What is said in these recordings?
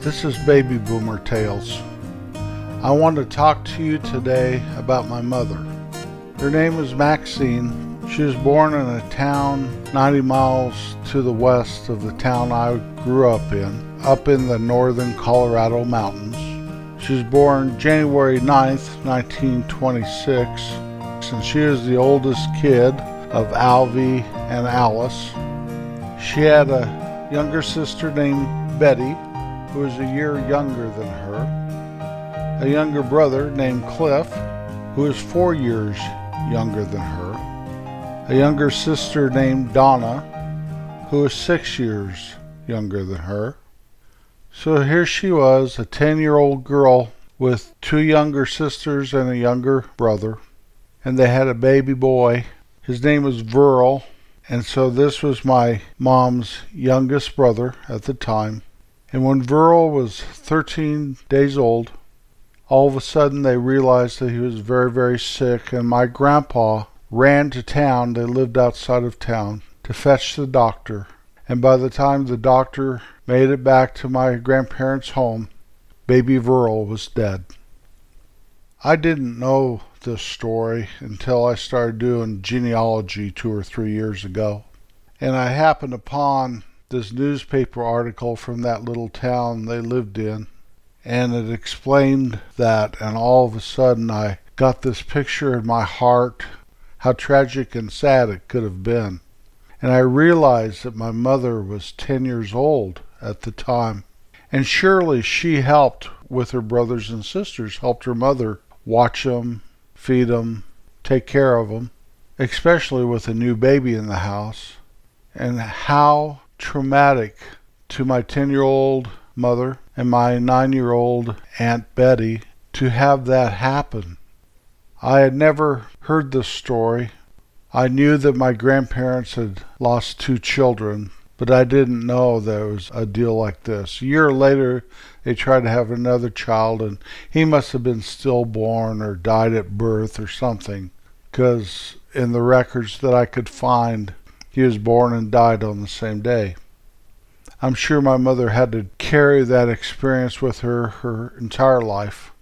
This is Baby Boomer Tales. I want to talk to you today about my mother. Her name is Maxine. She was born in a town 90 miles to the west of the town I grew up in, up in the northern Colorado mountains. She was born January 9th, 1926, and she is the oldest kid of Alvy and Alice. She had a younger sister named Betty, who was a year younger than her, a younger brother named Cliff, who is four years younger than her, a younger sister named Donna, who is six years younger than her. So here she was, a 10 year old girl with two younger sisters and a younger brother, and they had a baby boy. His name was Verl, and so this was my mom's youngest brother at the time. And when Verl was 13 days old, all of a sudden they realized that he was very, very sick, and my grandpa ran to town. They lived outside of town to fetch the doctor. And by the time the doctor made it back to my grandparents' home, baby Verl was dead. I didn't know this story until I started doing genealogy two or three years ago. And I happened upon this newspaper article from that little town they lived in, and it explained that, and all of a sudden I got this picture in my heart how tragic and sad it could have been. And I realized that my mother was 10 years old at the time. And surely she helped with her brothers and sisters, helped her mother watch them, feed them, take care of them, especially with a new baby in the house. And how traumatic to my 10 year old mother and my 9 year old Aunt Betty to have that happen. I had never heard this story. I knew that my grandparents had lost two children, but I didn't know there was a deal like this. A year later, they tried to have another child, and he must have been stillborn or died at birth or something, because in the records that I could find, he was born and died on the same day. I'm sure my mother had to carry that experience with her her entire life.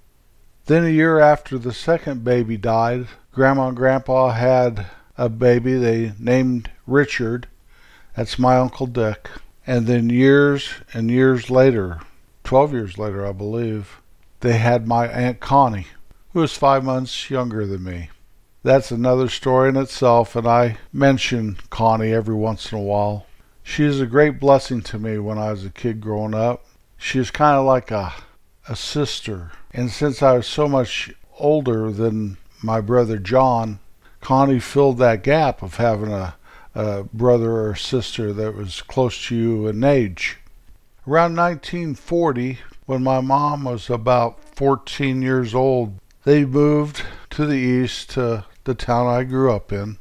Then, a year after the second baby died, Grandma and Grandpa had a baby they named Richard. That's my Uncle Dick. And then, years and years later, 12 years later, I believe, they had my Aunt Connie, who was five months younger than me. That's another story in itself, and I mention Connie every once in a while. She is a great blessing to me when I was a kid growing up. She is kind of like a, a sister. And since I was so much older than my brother John, Connie filled that gap of having a, a brother or sister that was close to you in age. Around 1940, when my mom was about 14 years old, they moved to the east to the town I grew up in.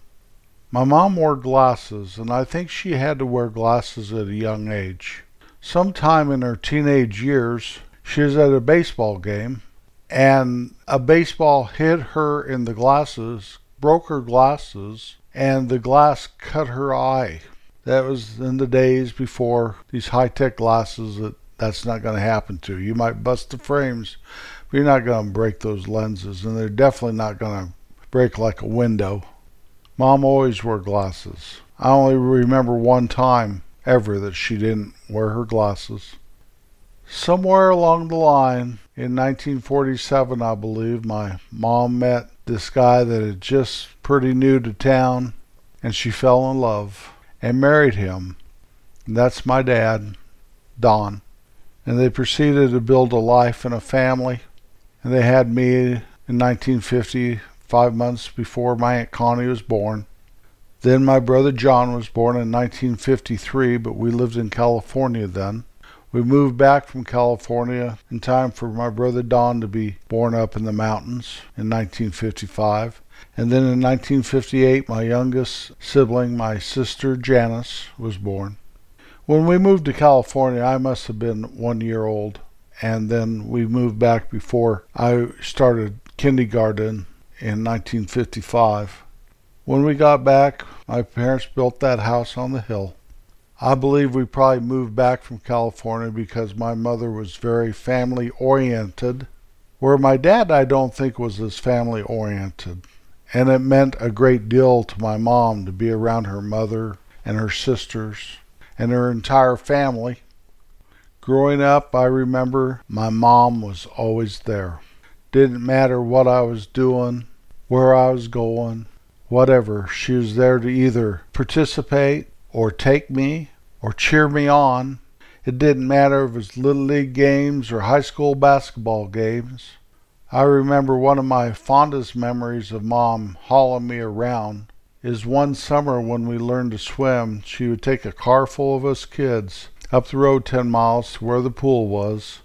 My mom wore glasses, and I think she had to wear glasses at a young age. Sometime in her teenage years, she was at a baseball game, and a baseball hit her in the glasses, broke her glasses, and the glass cut her eye. That was in the days before these high tech glasses that that's not going to happen to. You might bust the frames, but you're not going to break those lenses, and they're definitely not going to break like a window. Mom always wore glasses. I only remember one time ever that she didn't wear her glasses. Somewhere along the line in 1947, I believe, my mom met this guy that had just pretty new to town, and she fell in love and married him. And that's my dad, Don. And they proceeded to build a life and a family. And they had me in 1950 five months before my Aunt Connie was born. Then my brother John was born in 1953, but we lived in California then. We moved back from California in time for my brother Don to be born up in the mountains in 1955. And then in 1958, my youngest sibling, my sister Janice, was born. When we moved to California, I must have been one year old. And then we moved back before I started kindergarten in 1955. When we got back, my parents built that house on the hill. I believe we probably moved back from California because my mother was very family oriented, where my dad I don't think was as family oriented. And it meant a great deal to my mom to be around her mother and her sisters and her entire family. Growing up, I remember my mom was always there. Didn't matter what I was doing, where I was going, whatever. She was there to either participate or take me or cheer me on. It didn't matter if it was little league games or high school basketball games. I remember one of my fondest memories of mom hauling me around is one summer when we learned to swim. She would take a car full of us kids up the road 10 miles to where the pool was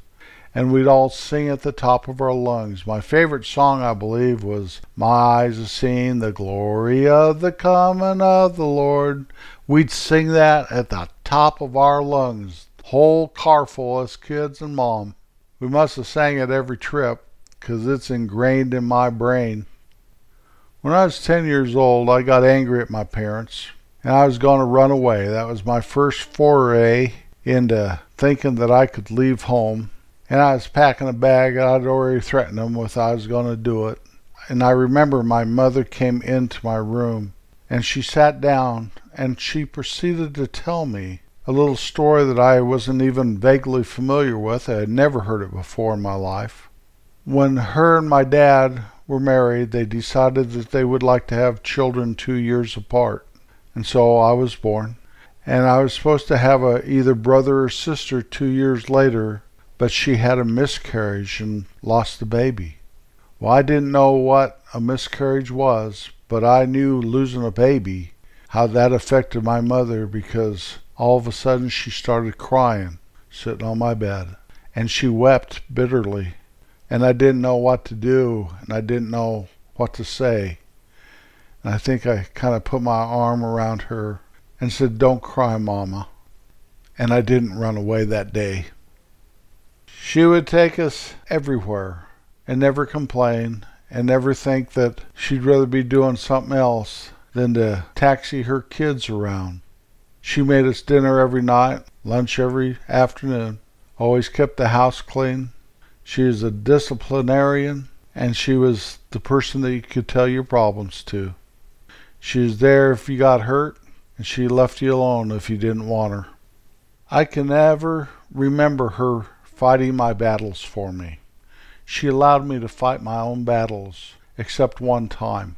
and we'd all sing at the top of our lungs. My favorite song, I believe, was My Eyes Have Seen the Glory of the Coming of the Lord. We'd sing that at the top of our lungs, whole car full of kids and mom. We must have sang it every trip, 'cause it's ingrained in my brain. When I was 10 years old, I got angry at my parents, and I was going to run away. That was my first foray into thinking that I could leave home and I was packing a bag. and I'd already threatened them with I was going to do it. And I remember my mother came into my room and she sat down and she proceeded to tell me a little story that I wasn't even vaguely familiar with. I had never heard it before in my life. When her and my dad were married, they decided that they would like to have children two years apart. And so I was born. And I was supposed to have a either brother or sister two years later but she had a miscarriage and lost the baby. Well, I didn't know what a miscarriage was, but I knew losing a baby, how that affected my mother because all of a sudden she started crying sitting on my bed and she wept bitterly and I didn't know what to do and I didn't know what to say. And I think I kind of put my arm around her and said, Don't cry, Mama. And I didn't run away that day. She would take us everywhere and never complain and never think that she'd rather be doing something else than to taxi her kids around. She made us dinner every night, lunch every afternoon, always kept the house clean. She was a disciplinarian and she was the person that you could tell your problems to. She was there if you got hurt and she left you alone if you didn't want her. I can never remember her fighting my battles for me. She allowed me to fight my own battles, except one time.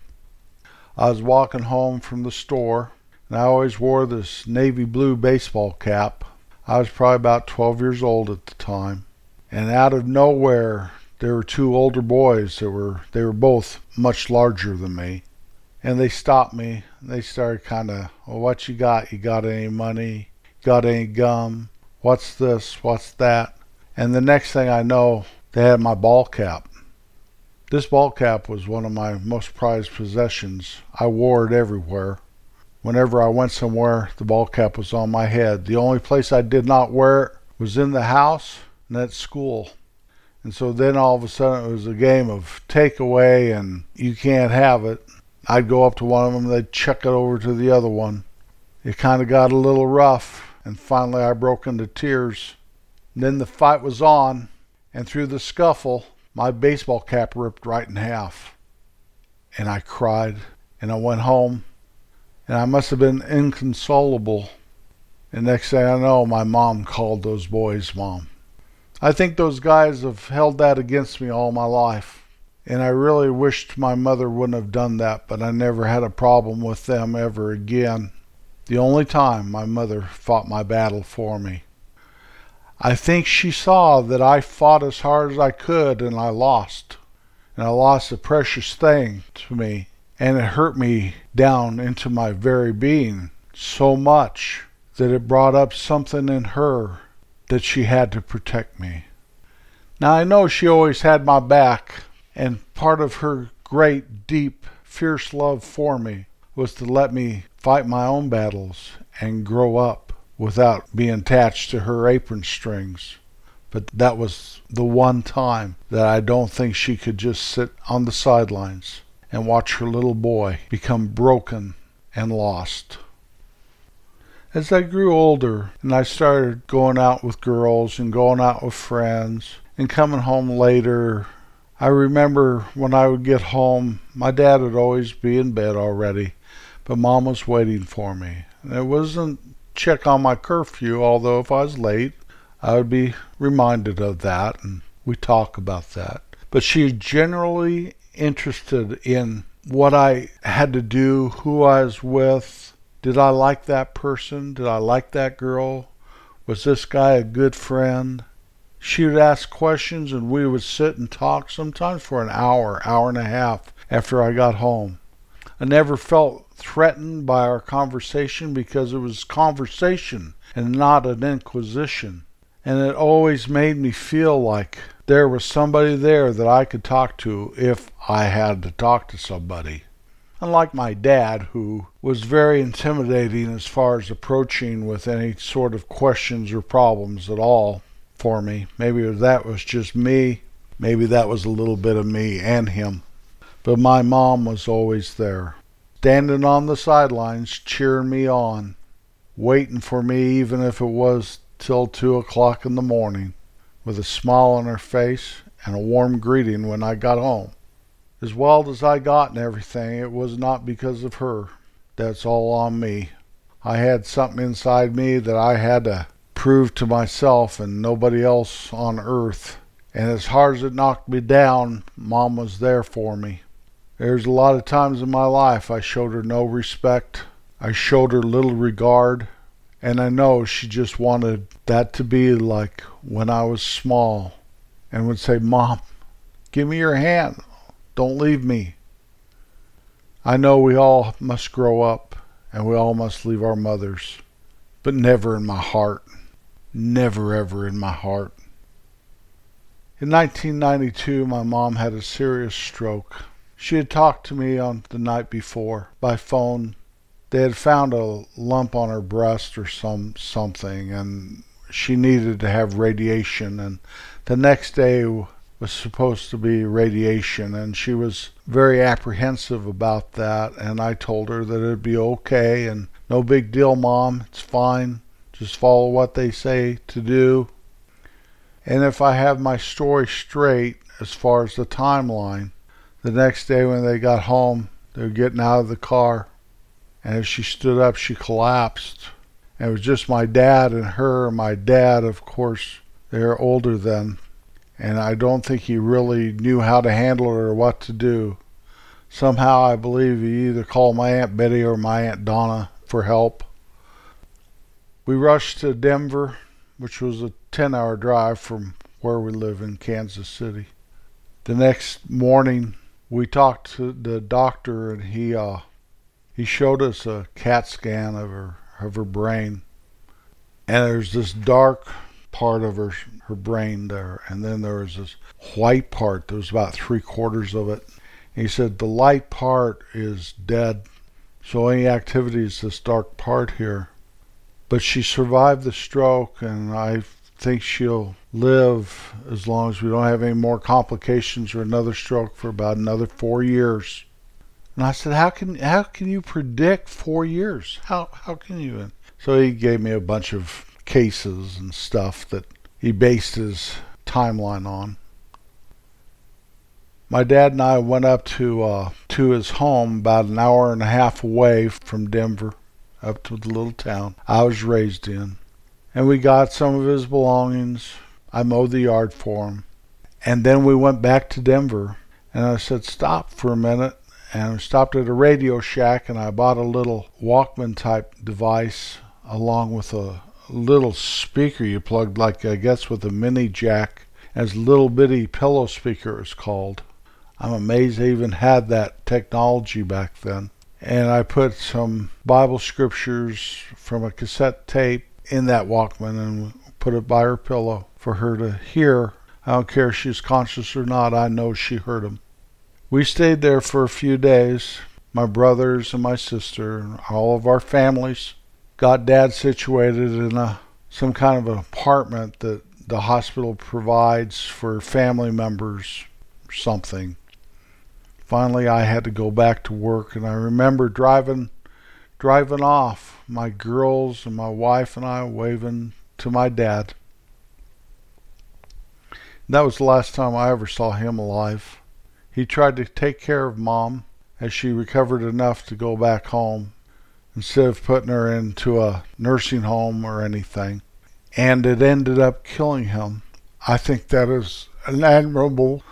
I was walking home from the store, and I always wore this navy blue baseball cap. I was probably about 12 years old at the time. And out of nowhere, there were two older boys that were, they were both much larger than me. And they stopped me. They started kind of, well, what you got? You got any money? Got any gum? What's this? What's that? And the next thing I know, they had my ball cap. This ball cap was one of my most prized possessions. I wore it everywhere. Whenever I went somewhere, the ball cap was on my head. The only place I did not wear it was in the house and at school. And so then all of a sudden it was a game of take away and you can't have it. I'd go up to one of them, they'd chuck it over to the other one. It kind of got a little rough, and finally I broke into tears. Then the fight was on, and through the scuffle, my baseball cap ripped right in half. And I cried, and I went home, and I must have been inconsolable. And next thing I know, my mom called those boys mom. I think those guys have held that against me all my life. And I really wished my mother wouldn't have done that, but I never had a problem with them ever again. The only time my mother fought my battle for me. I think she saw that I fought as hard as I could and I lost. And I lost a precious thing to me. And it hurt me down into my very being so much that it brought up something in her that she had to protect me. Now I know she always had my back, and part of her great, deep, fierce love for me was to let me fight my own battles and grow up without being attached to her apron strings. But that was the one time that I don't think she could just sit on the sidelines and watch her little boy become broken and lost. As I grew older and I started going out with girls and going out with friends and coming home later, I remember when I would get home, my dad would always be in bed already, but mom was waiting for me. And it wasn't check on my curfew, although if I was late, I would be reminded of that and we talk about that. But she generally interested in what I had to do, who I was with. Did I like that person? Did I like that girl? Was this guy a good friend? She would ask questions and we would sit and talk sometimes for an hour, hour and a half after I got home. I never felt threatened by our conversation because it was conversation and not an inquisition. And it always made me feel like there was somebody there that I could talk to if I had to talk to somebody. Unlike my dad, who was very intimidating as far as approaching with any sort of questions or problems at all for me. Maybe that was just me. Maybe that was a little bit of me and him. But my mom was always there, standing on the sidelines, cheering me on, waiting for me even if it was till two o'clock in the morning with a smile on her face and a warm greeting when I got home. As wild as I got and everything, it was not because of her. That's all on me. I had something inside me that I had to prove to myself and nobody else on earth. And as hard as it knocked me down, Mom was there for me. There's a lot of times in my life I showed her no respect. I showed her little regard. And I know she just wanted that to be like when I was small and would say, Mom, give me your hand. Don't leave me. I know we all must grow up and we all must leave our mothers, but never in my heart. Never ever in my heart. In 1992, my mom had a serious stroke. She had talked to me on the night before by phone. They had found a lump on her breast or some something and she needed to have radiation and the next day was supposed to be radiation and she was very apprehensive about that and I told her that it'd be okay and no big deal mom it's fine just follow what they say to do. And if I have my story straight as far as the timeline the next day when they got home they were getting out of the car and as she stood up, she collapsed. And it was just my dad and her. My dad, of course, they're older then. And I don't think he really knew how to handle it or what to do. Somehow I believe he either called my Aunt Betty or my Aunt Donna for help. We rushed to Denver, which was a 10 hour drive from where we live in Kansas City. The next morning, we talked to the doctor, and he uh, he showed us a CAT scan of her of her brain, and there's this dark part of her her brain there, and then there was this white part. There was about three quarters of it. he said the light part is dead, so any activity is this dark part here. But she survived the stroke, and I think she'll live as long as we don't have any more complications or another stroke for about another four years. And I said, "How can how can you predict four years? How how can you?" And so he gave me a bunch of cases and stuff that he based his timeline on. My dad and I went up to uh, to his home about an hour and a half away from Denver, up to the little town I was raised in, and we got some of his belongings. I mowed the yard for him, and then we went back to Denver. And I said, "Stop for a minute." and I stopped at a Radio Shack and I bought a little Walkman type device along with a little speaker you plugged like I guess with a mini jack as little bitty pillow speaker is called. I'm amazed they even had that technology back then. And I put some Bible scriptures from a cassette tape in that Walkman and put it by her pillow for her to hear. I don't care if she's conscious or not, I know she heard him. We stayed there for a few days. My brothers and my sister and all of our families got dad situated in a some kind of an apartment that the hospital provides for family members something. Finally I had to go back to work and I remember driving driving off, my girls and my wife and I waving to my dad. That was the last time I ever saw him alive. He tried to take care of mom as she recovered enough to go back home instead of putting her into a nursing home or anything. And it ended up killing him. I think that is an admirable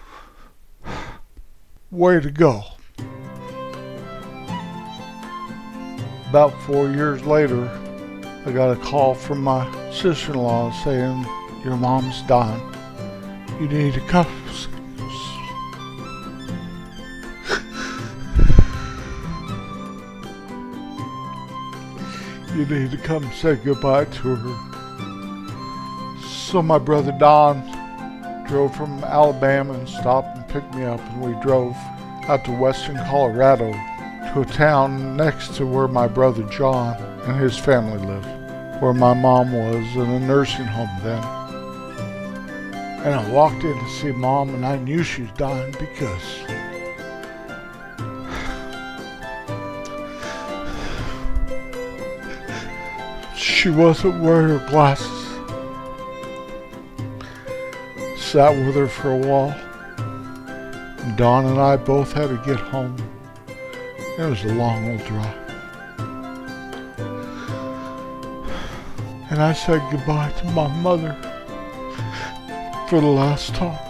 way to go. About four years later, I got a call from my sister in law saying, Your mom's dying. You need to come. You need to come say goodbye to her. So my brother Don drove from Alabama and stopped and picked me up, and we drove out to western Colorado to a town next to where my brother John and his family lived, where my mom was in a nursing home then. And I walked in to see mom, and I knew she was dying because she wasn't wearing her glasses. Sat with her for a while. Don and I both had to get home. It was a long old drive. And I said goodbye to my mother for the last time.